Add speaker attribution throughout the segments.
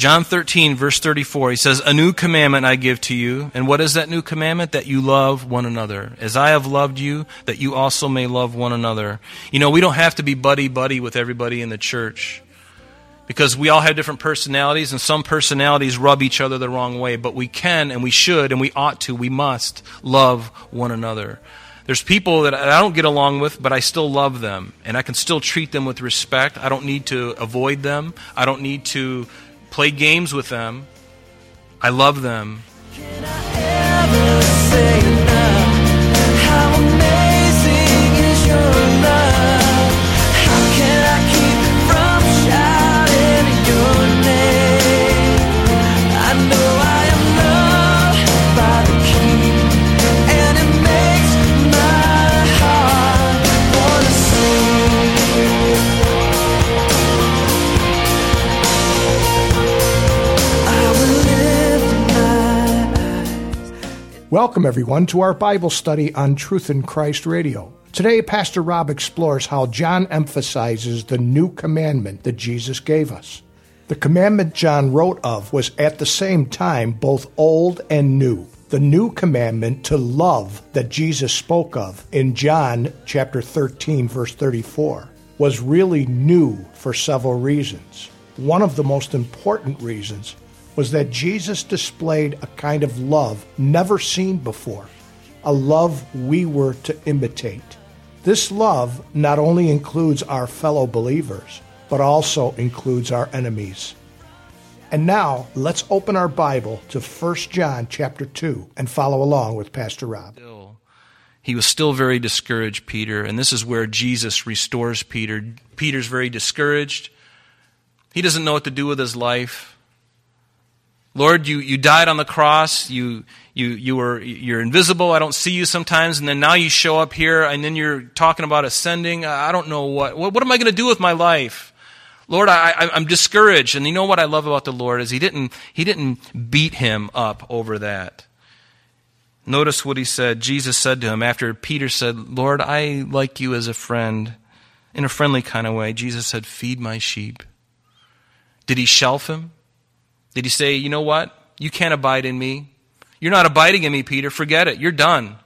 Speaker 1: John 13, verse 34, he says, A new commandment I give to you. And what is that new commandment? That you love one another. As I have loved you, that you also may love one another. You know, we don't have to be buddy buddy with everybody in the church because we all have different personalities, and some personalities rub each other the wrong way. But we can, and we should, and we ought to, we must love one another. There's people that I don't get along with, but I still love them, and I can still treat them with respect. I don't need to avoid them. I don't need to play games with them. I love them.
Speaker 2: Welcome, everyone, to our Bible study on Truth in Christ Radio. Today, Pastor Rob explores how John emphasizes the new commandment that Jesus gave us. The commandment John wrote of was at the same time both old and new. The new commandment to love that Jesus spoke of in John chapter 13 verse 34 was really new for several reasons. One of the most important reasons was that Jesus displayed a kind of love never seen before, a love we were to imitate. This love not only includes our fellow believers, but also includes our enemies. And now, let's open our Bible to 1 John chapter 2 and follow along with Pastor Rob.
Speaker 1: He was still very discouraged, Peter, and this is where Jesus restores Peter. Peter's very discouraged. He doesn't know what to do with his life. Lord, you, you died on the cross. You, you, you were, you're invisible. I don't see you sometimes. And then now you show up here and then you're talking about ascending. I don't know what, what, what am I going to do with my life? Lord, I, I'm discouraged. And you know what I love about the Lord is he didn't, he didn't beat him up over that. Notice what he said. Jesus said to him after Peter said, Lord, I like you as a friend. In a friendly kind of way, Jesus said, Feed my sheep. Did he shelf him? Did he say, you know what? You can't abide in me. You're not abiding in me, Peter. Forget it. You're done.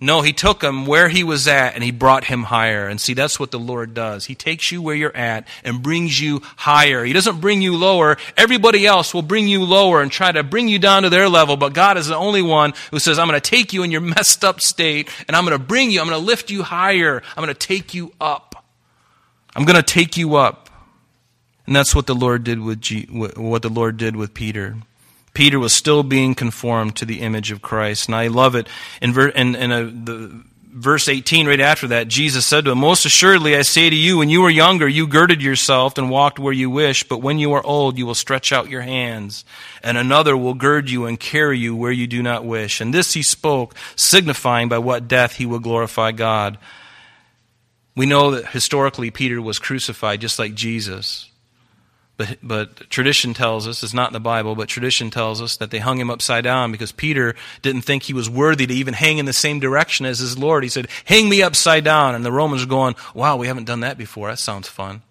Speaker 1: No, he took him where he was at and he brought him higher. And see, that's what the Lord does. He takes you where you're at and brings you higher. He doesn't bring you lower. Everybody else will bring you lower and try to bring you down to their level. But God is the only one who says, I'm going to take you in your messed up state and I'm going to bring you, I'm going to lift you higher. I'm going to take you up. I'm going to take you up. And that's what the Lord did with G, what the Lord did with Peter. Peter was still being conformed to the image of Christ, and I love it. In, ver, in, in a, the verse 18, right after that, Jesus said to him, Most assuredly I say to you, when you were younger, you girded yourself and walked where you wish, but when you are old, you will stretch out your hands, and another will gird you and carry you where you do not wish. And this he spoke, signifying by what death he will glorify God. We know that historically Peter was crucified just like Jesus. But, but tradition tells us, it's not in the Bible, but tradition tells us that they hung him upside down because Peter didn't think he was worthy to even hang in the same direction as his Lord. He said, Hang me upside down. And the Romans are going, Wow, we haven't done that before. That sounds fun.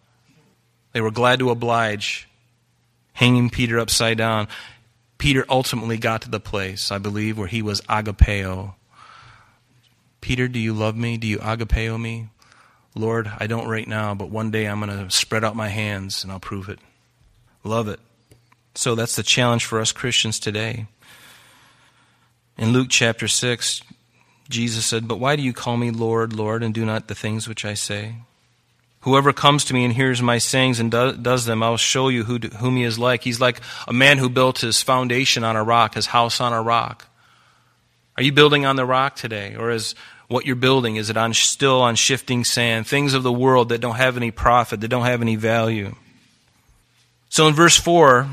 Speaker 1: They were glad to oblige, hanging Peter upside down. Peter ultimately got to the place, I believe, where he was agapeo. Peter, do you love me? Do you agapeo me? Lord, I don't right now, but one day I'm going to spread out my hands and I'll prove it. Love it. So that's the challenge for us Christians today. In Luke chapter 6, Jesus said, But why do you call me Lord, Lord, and do not the things which I say? Whoever comes to me and hears my sayings and do, does them, I will show you who, whom he is like. He's like a man who built his foundation on a rock, his house on a rock. Are you building on the rock today? Or is what you're building, is it on, still on shifting sand? Things of the world that don't have any profit, that don't have any value. So in verse 4,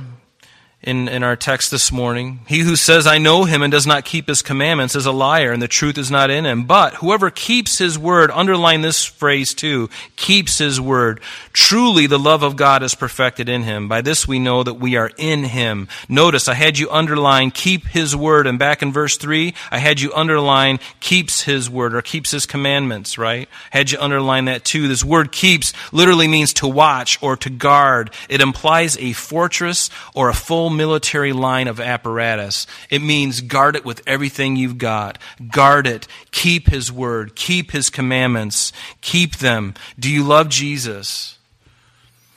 Speaker 1: in, in our text this morning. He who says, I know him and does not keep his commandments is a liar, and the truth is not in him. But whoever keeps his word, underline this phrase too, keeps his word. Truly the love of God is perfected in him. By this we know that we are in him. Notice I had you underline keep his word, and back in verse 3, I had you underline keeps his word or keeps his commandments, right? Had you underline that too. This word keeps literally means to watch or to guard. It implies a fortress or a full military line of apparatus. It means guard it with everything you've got. Guard it. Keep His word. Keep His commandments. Keep them. Do you love Jesus?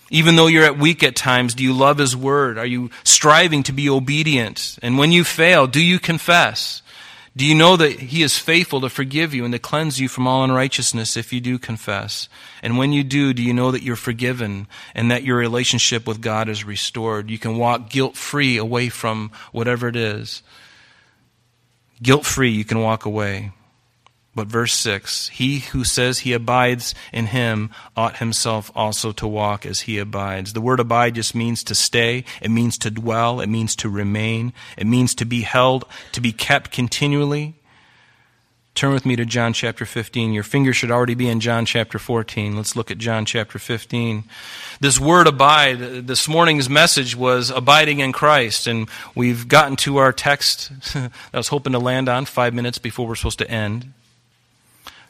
Speaker 1: Even though you're at weak at times, do you love His word? Are you striving to be obedient? And when you fail, do you confess? Do you know that He is faithful to forgive you and to cleanse you from all unrighteousness if you do confess? And when you do, do you know that you're forgiven and that your relationship with God is restored? You can walk guilt free away from whatever it is. Guilt free, you can walk away. But verse 6 He who says he abides in him ought himself also to walk as he abides. The word abide just means to stay, it means to dwell, it means to remain, it means to be held, to be kept continually. Turn with me to John chapter 15. Your finger should already be in John chapter 14. Let's look at John chapter 15. This word abide, this morning's message was abiding in Christ, and we've gotten to our text I was hoping to land on five minutes before we're supposed to end.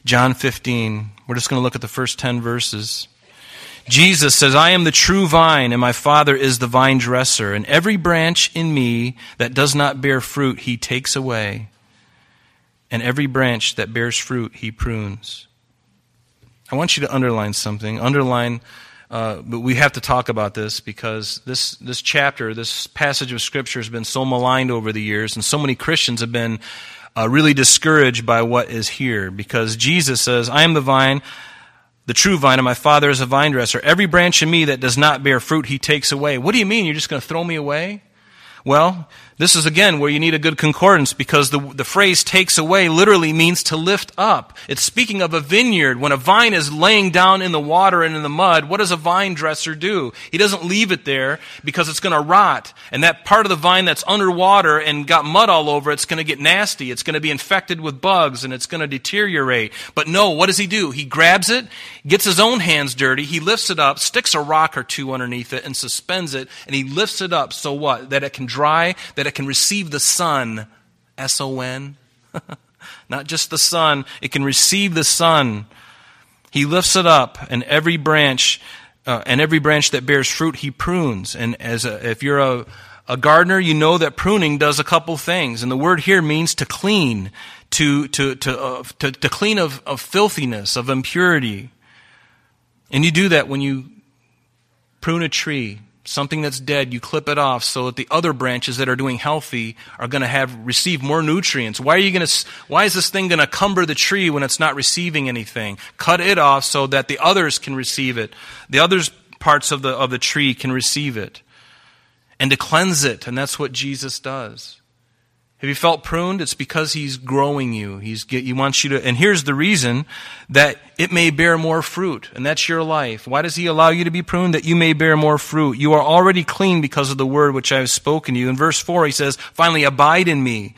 Speaker 1: John 15. We're just going to look at the first 10 verses. Jesus says, I am the true vine, and my Father is the vine dresser, and every branch in me that does not bear fruit, he takes away, and every branch that bears fruit, he prunes. I want you to underline something. Underline, uh, but we have to talk about this because this, this chapter, this passage of Scripture has been so maligned over the years, and so many Christians have been uh, really discouraged by what is here because Jesus says, I am the vine, the true vine, and my Father is a vine dresser. Every branch in me that does not bear fruit, he takes away. What do you mean? You're just going to throw me away? Well, this is again where you need a good concordance because the, the phrase takes away literally means to lift up. It's speaking of a vineyard. When a vine is laying down in the water and in the mud, what does a vine dresser do? He doesn't leave it there because it's going to rot. And that part of the vine that's underwater and got mud all over it's going to get nasty. It's going to be infected with bugs and it's going to deteriorate. But no, what does he do? He grabs it, gets his own hands dirty, he lifts it up, sticks a rock or two underneath it and suspends it, and he lifts it up so what? That it can dry, that it can receive the sun, S O N. Not just the sun, it can receive the sun. He lifts it up, and every branch, uh, and every branch that bears fruit, he prunes. And as a, if you're a, a gardener, you know that pruning does a couple things. And the word here means to clean, to, to, to, uh, to, to clean of, of filthiness, of impurity. And you do that when you prune a tree something that's dead, you clip it off so that the other branches that are doing healthy are going to have receive more nutrients. Why are you going to why is this thing going to cumber the tree when it's not receiving anything? Cut it off so that the others can receive it. The others parts of the of the tree can receive it. And to cleanse it, and that's what Jesus does. Have you felt pruned? It's because He's growing you. He's, He wants you to, and here's the reason that it may bear more fruit, and that's your life. Why does He allow you to be pruned? That you may bear more fruit. You are already clean because of the word which I have spoken to you. In verse 4, He says, finally, abide in me.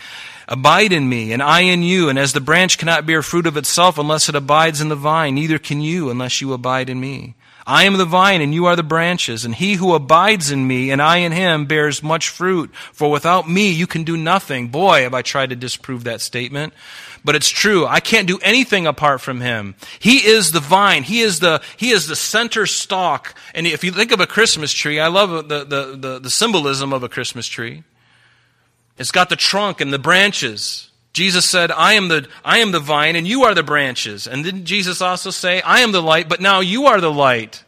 Speaker 1: Abide in me, and I in you. And as the branch cannot bear fruit of itself unless it abides in the vine, neither can you unless you abide in me. I am the vine and you are the branches, and he who abides in me and I in him bears much fruit. For without me you can do nothing. Boy, have I tried to disprove that statement. But it's true. I can't do anything apart from him. He is the vine. He is the, he is the center stalk. And if you think of a Christmas tree, I love the, the, the, the symbolism of a Christmas tree. It's got the trunk and the branches. Jesus said, I am, the, I am the vine and you are the branches. And didn't Jesus also say, I am the light, but now you are the light?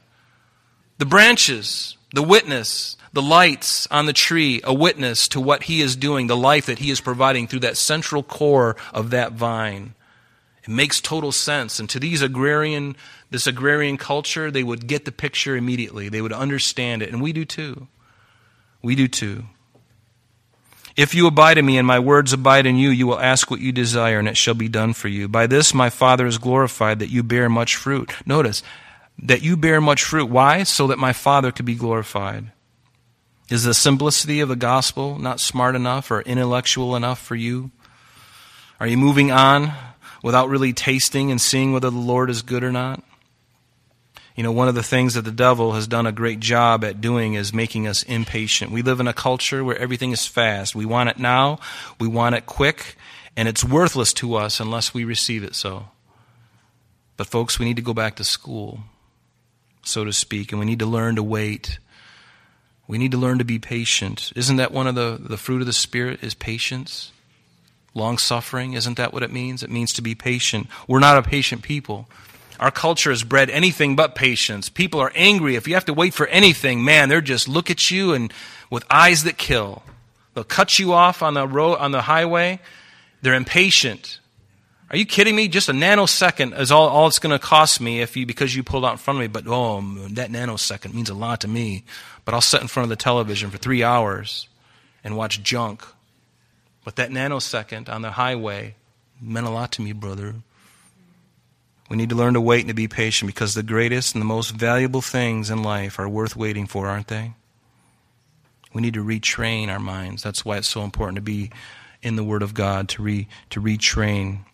Speaker 1: The branches, the witness, the lights on the tree, a witness to what he is doing, the life that he is providing through that central core of that vine. It makes total sense. And to these agrarian, this agrarian culture, they would get the picture immediately. They would understand it. And we do too. We do too. If you abide in me and my words abide in you, you will ask what you desire and it shall be done for you. By this my Father is glorified that you bear much fruit. Notice, that you bear much fruit. Why? So that my Father could be glorified. Is the simplicity of the gospel not smart enough or intellectual enough for you? Are you moving on without really tasting and seeing whether the Lord is good or not? You know, one of the things that the devil has done a great job at doing is making us impatient. We live in a culture where everything is fast. We want it now, we want it quick, and it's worthless to us unless we receive it so. But, folks, we need to go back to school, so to speak, and we need to learn to wait. We need to learn to be patient. Isn't that one of the, the fruit of the Spirit is patience? Long suffering, isn't that what it means? It means to be patient. We're not a patient people. Our culture has bred anything but patience. People are angry. If you have to wait for anything, man, they're just look at you and with eyes that kill. They'll cut you off on the road on the highway. They're impatient. Are you kidding me? Just a nanosecond is all, all it's going to cost me if you because you pulled out in front of me. But oh, that nanosecond means a lot to me. But I'll sit in front of the television for three hours and watch junk but that nanosecond on the highway meant a lot to me, brother. We need to learn to wait and to be patient because the greatest and the most valuable things in life are worth waiting for, aren't they? We need to retrain our minds. That's why it's so important to be in the Word of God, to, re, to retrain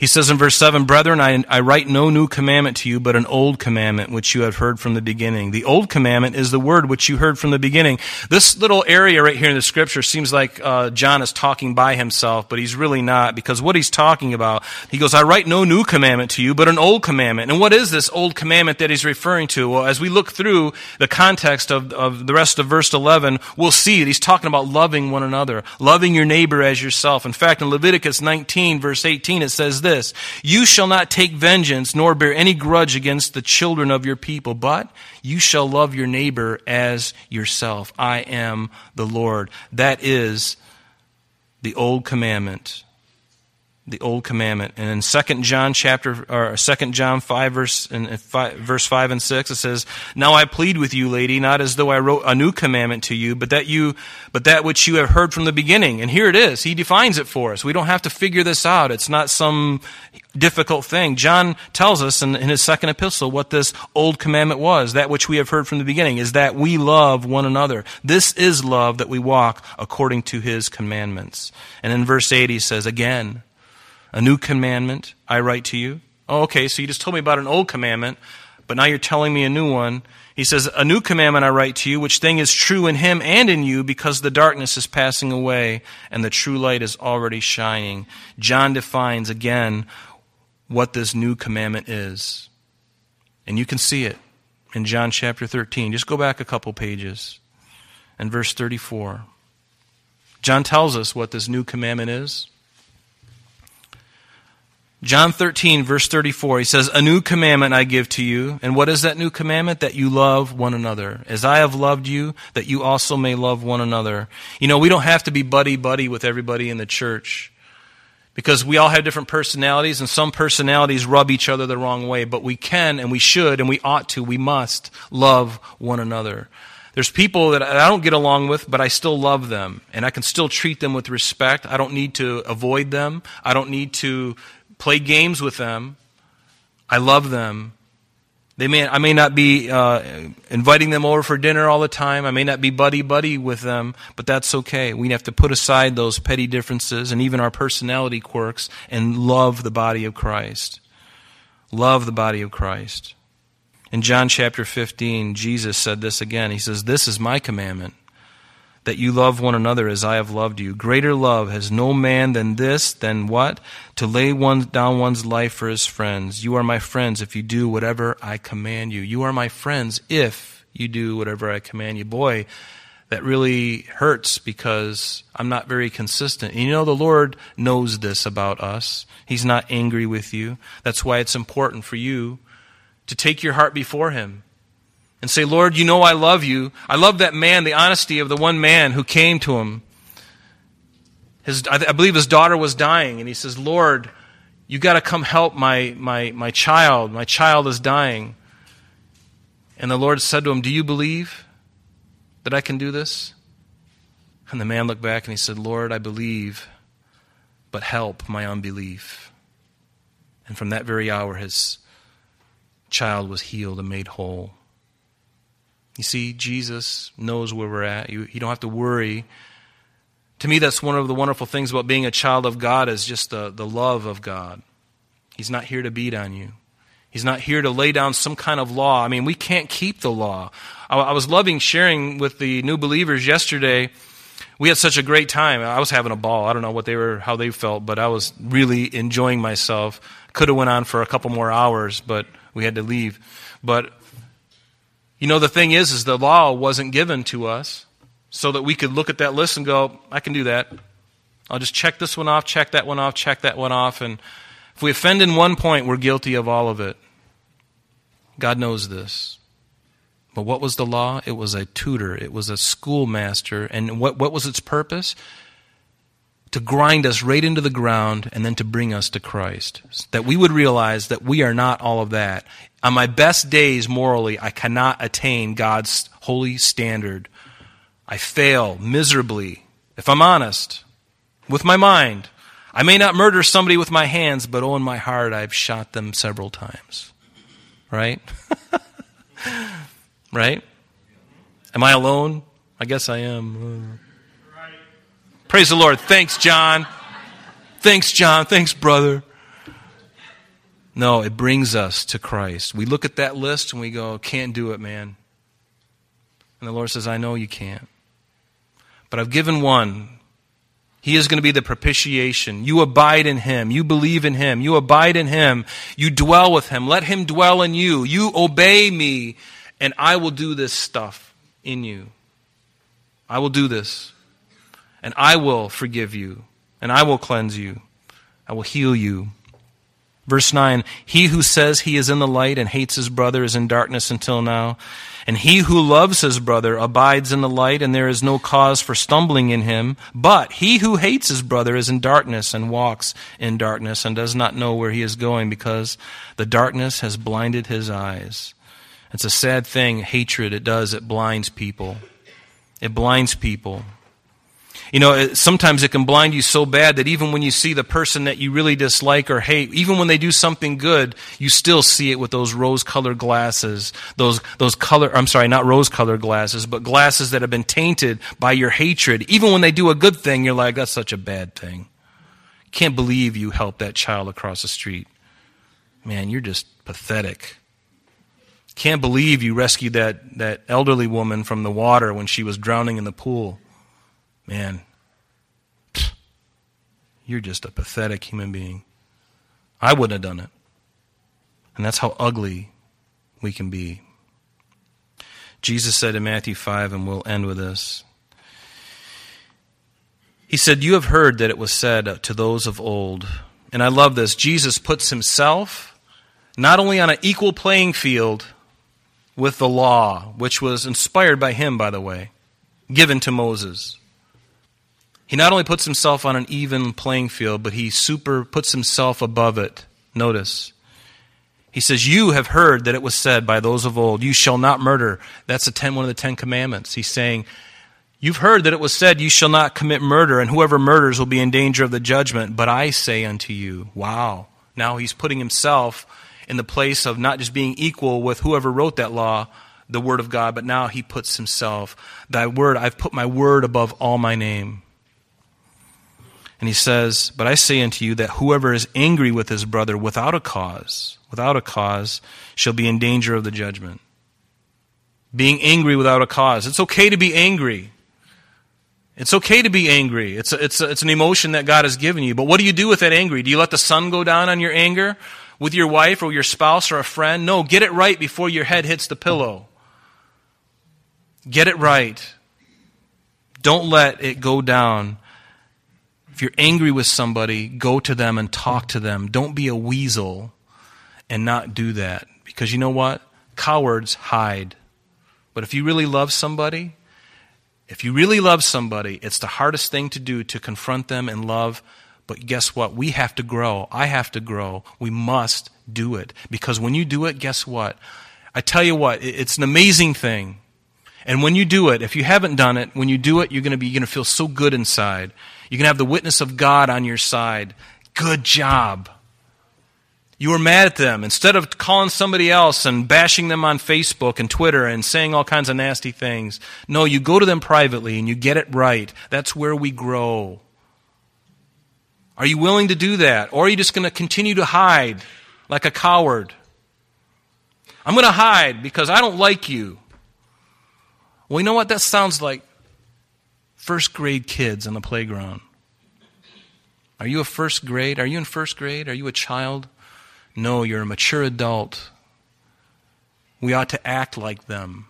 Speaker 1: he says in verse 7, Brethren, I, I, write no new commandment to you, but an old commandment which you have heard from the beginning. The old commandment is the word which you heard from the beginning. This little area right here in the scripture seems like uh, John is talking by himself, but he's really not, because what he's talking about, he goes, I write no new commandment to you, but an old commandment. And what is this old commandment that he's referring to? Well, as we look through the context of, of the rest of verse 11, we'll see that he's talking about loving one another, loving your neighbor as yourself. In fact, in Leviticus 19, verse 18, it says this, this You shall not take vengeance, nor bear any grudge against the children of your people, but you shall love your neighbor as yourself. I am the Lord. That is the old commandment the old commandment. And in Second John chapter or Second John five verse and five, verse five and six, it says, "Now I plead with you, lady, not as though I wrote a new commandment to you, but that you, but that which you have heard from the beginning." And here it is. He defines it for us. We don't have to figure this out. It's not some difficult thing. John tells us in, in his second epistle what this old commandment was. That which we have heard from the beginning is that we love one another. This is love that we walk according to his commandments. And in verse eight, he says again. A new commandment I write to you. Oh, okay, so you just told me about an old commandment, but now you're telling me a new one. He says, A new commandment I write to you, which thing is true in him and in you, because the darkness is passing away and the true light is already shining. John defines again what this new commandment is. And you can see it in John chapter 13. Just go back a couple pages and verse 34. John tells us what this new commandment is. John 13, verse 34, he says, A new commandment I give to you. And what is that new commandment? That you love one another. As I have loved you, that you also may love one another. You know, we don't have to be buddy buddy with everybody in the church. Because we all have different personalities, and some personalities rub each other the wrong way. But we can, and we should, and we ought to, we must love one another. There's people that I don't get along with, but I still love them, and I can still treat them with respect. I don't need to avoid them. I don't need to play games with them. I love them. They may, I may not be uh, inviting them over for dinner all the time. I may not be buddy buddy with them, but that's okay. We have to put aside those petty differences and even our personality quirks and love the body of Christ. Love the body of Christ. In John chapter 15, Jesus said this again. He says, This is my commandment that you love one another as I have loved you. Greater love has no man than this, than what? To lay one, down one's life for his friends. You are my friends if you do whatever I command you. You are my friends if you do whatever I command you. Boy, that really hurts because I'm not very consistent. And you know, the Lord knows this about us. He's not angry with you. That's why it's important for you to take your heart before Him and say, Lord, you know I love you. I love that man, the honesty of the one man who came to him. His, I believe his daughter was dying, and he says, Lord, you got to come help my, my, my child. My child is dying. And the Lord said to him, Do you believe that I can do this? And the man looked back and he said, Lord, I believe, but help my unbelief. And from that very hour, his child was healed and made whole. You see, Jesus knows where we're at. You, you don't have to worry. To me, that's one of the wonderful things about being a child of God is just the, the love of God. He's not here to beat on you. He's not here to lay down some kind of law. I mean, we can't keep the law. I, I was loving sharing with the new believers yesterday. We had such a great time. I was having a ball. I don't know what they were, how they felt, but I was really enjoying myself. Could have went on for a couple more hours, but we had to leave. But you know, the thing is, is the law wasn't given to us so that we could look at that list and go, I can do that. I'll just check this one off, check that one off, check that one off, and if we offend in one point, we're guilty of all of it. God knows this. But what was the law? It was a tutor, it was a schoolmaster. And what, what was its purpose? To grind us right into the ground and then to bring us to Christ. That we would realize that we are not all of that. On my best days, morally, I cannot attain God's holy standard. I fail miserably, if I'm honest, with my mind. I may not murder somebody with my hands, but oh, in my heart, I've shot them several times. Right? right? Am I alone? I guess I am. Praise the Lord. Thanks, John. Thanks, John. Thanks, brother. No, it brings us to Christ. We look at that list and we go, can't do it, man. And the Lord says, I know you can't. But I've given one he is going to be the propitiation. You abide in Him. You believe in Him. You abide in Him. You dwell with Him. Let Him dwell in you. You obey me, and I will do this stuff in you. I will do this. And I will forgive you. And I will cleanse you. I will heal you. Verse 9 He who says he is in the light and hates his brother is in darkness until now. And he who loves his brother abides in the light, and there is no cause for stumbling in him. But he who hates his brother is in darkness and walks in darkness and does not know where he is going because the darkness has blinded his eyes. It's a sad thing, hatred. It does, it blinds people. It blinds people. You know, sometimes it can blind you so bad that even when you see the person that you really dislike or hate, even when they do something good, you still see it with those rose-colored glasses. Those, those color, I'm sorry, not rose-colored glasses, but glasses that have been tainted by your hatred. Even when they do a good thing, you're like, that's such a bad thing. Can't believe you helped that child across the street. Man, you're just pathetic. Can't believe you rescued that, that elderly woman from the water when she was drowning in the pool. Man, you're just a pathetic human being. I wouldn't have done it. And that's how ugly we can be. Jesus said in Matthew 5, and we'll end with this. He said, You have heard that it was said to those of old. And I love this. Jesus puts himself not only on an equal playing field with the law, which was inspired by him, by the way, given to Moses. He not only puts himself on an even playing field, but he super puts himself above it. Notice. He says, You have heard that it was said by those of old, You shall not murder. That's a ten, one of the Ten Commandments. He's saying, You've heard that it was said, You shall not commit murder, and whoever murders will be in danger of the judgment. But I say unto you, Wow. Now he's putting himself in the place of not just being equal with whoever wrote that law, the Word of God, but now he puts himself, Thy word, I've put my word above all my name. And he says, But I say unto you that whoever is angry with his brother without a cause, without a cause, shall be in danger of the judgment. Being angry without a cause. It's okay to be angry. It's okay to be angry. It's, a, it's, a, it's an emotion that God has given you. But what do you do with that angry? Do you let the sun go down on your anger with your wife or your spouse or a friend? No, get it right before your head hits the pillow. Get it right. Don't let it go down if you're angry with somebody, go to them and talk to them. Don't be a weasel and not do that. Because you know what? Cowards hide. But if you really love somebody, if you really love somebody, it's the hardest thing to do to confront them in love. But guess what? We have to grow. I have to grow. We must do it. Because when you do it, guess what? I tell you what, it's an amazing thing. And when you do it, if you haven't done it, when you do it, you're going to be you're going to feel so good inside. You can have the witness of God on your side. Good job. You were mad at them. Instead of calling somebody else and bashing them on Facebook and Twitter and saying all kinds of nasty things, no, you go to them privately and you get it right. That's where we grow. Are you willing to do that? Or are you just going to continue to hide like a coward? I'm going to hide because I don't like you. Well, you know what? That sounds like first grade kids on the playground. Are you a first grade? Are you in first grade? Are you a child? No, you're a mature adult. We ought to act like them.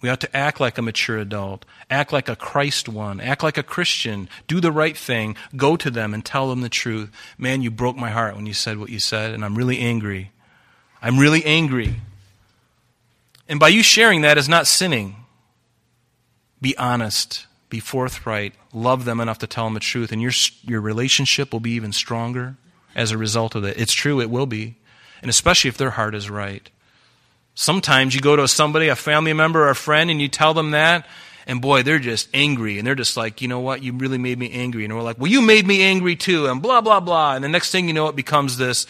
Speaker 1: We ought to act like a mature adult, act like a Christ one, act like a Christian, do the right thing, go to them and tell them the truth. Man, you broke my heart when you said what you said, and I'm really angry. I'm really angry. And by you sharing that is not sinning. Be honest, be forthright, love them enough to tell them the truth, and your, your relationship will be even stronger as a result of it. It's true, it will be. And especially if their heart is right. Sometimes you go to somebody, a family member or a friend, and you tell them that, and boy, they're just angry. And they're just like, you know what? You really made me angry. And we're like, well, you made me angry too, and blah, blah, blah. And the next thing you know, it becomes this,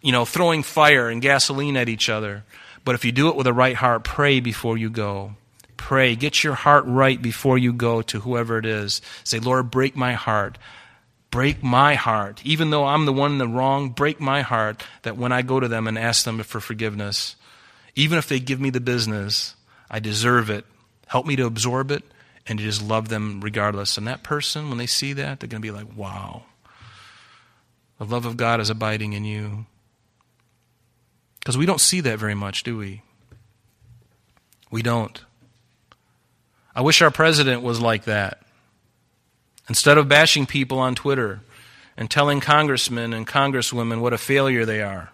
Speaker 1: you know, throwing fire and gasoline at each other. But if you do it with a right heart, pray before you go. Pray. Get your heart right before you go to whoever it is. Say, Lord, break my heart. Break my heart. Even though I'm the one in the wrong, break my heart that when I go to them and ask them for forgiveness, even if they give me the business, I deserve it. Help me to absorb it and to just love them regardless. And that person, when they see that, they're going to be like, wow, the love of God is abiding in you. Because we don't see that very much, do we? We don't. I wish our president was like that. Instead of bashing people on Twitter and telling congressmen and congresswomen what a failure they are.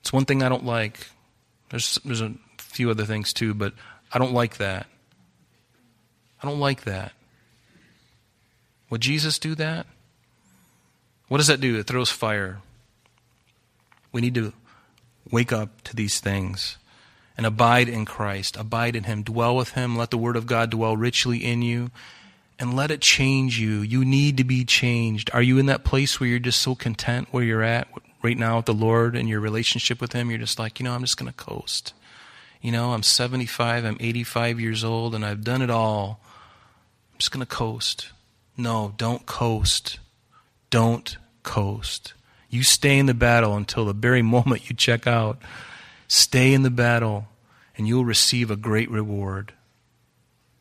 Speaker 1: It's one thing I don't like. There's, there's a few other things too, but I don't like that. I don't like that. Would Jesus do that? What does that do? It throws fire. We need to wake up to these things and abide in Christ. Abide in Him. Dwell with Him. Let the Word of God dwell richly in you and let it change you. You need to be changed. Are you in that place where you're just so content where you're at right now with the Lord and your relationship with Him? You're just like, you know, I'm just going to coast. You know, I'm 75, I'm 85 years old, and I've done it all. I'm just going to coast. No, don't coast. Don't coast. You stay in the battle until the very moment you check out. Stay in the battle, and you'll receive a great reward.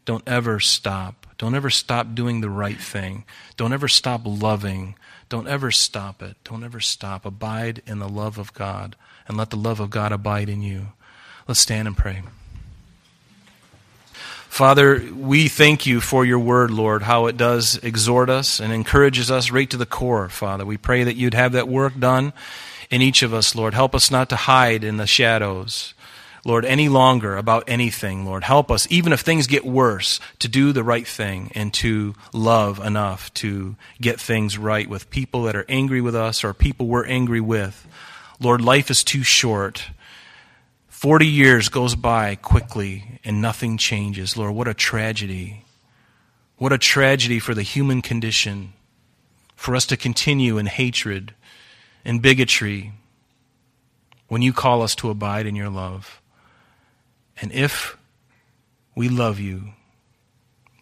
Speaker 1: Don't ever stop. Don't ever stop doing the right thing. Don't ever stop loving. Don't ever stop it. Don't ever stop. Abide in the love of God and let the love of God abide in you. Let's stand and pray. Father, we thank you for your word, Lord, how it does exhort us and encourages us right to the core, Father. We pray that you'd have that work done in each of us, Lord. Help us not to hide in the shadows. Lord, any longer about anything, Lord. Help us, even if things get worse, to do the right thing and to love enough to get things right with people that are angry with us or people we're angry with. Lord, life is too short. 40 years goes by quickly and nothing changes. Lord, what a tragedy. What a tragedy for the human condition. For us to continue in hatred and bigotry when you call us to abide in your love. And if we love you,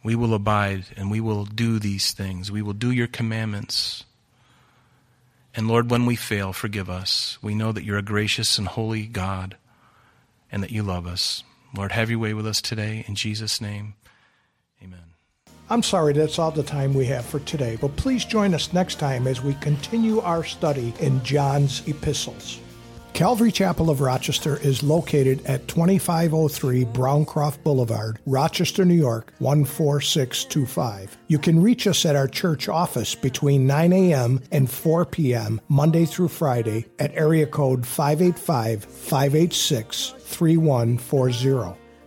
Speaker 1: we will abide and we will do these things. We will do your commandments. And Lord, when we fail, forgive us. We know that you're a gracious and holy God and that you love us. Lord, have your way with us today. In Jesus' name, amen.
Speaker 2: I'm sorry that's all the time we have for today, but please join us next time as we continue our study in John's epistles. Calvary Chapel of Rochester is located at 2503 Browncroft Boulevard, Rochester, New York 14625. You can reach us at our church office between 9 a.m. and 4 p.m. Monday through Friday at area code 585 586 3140.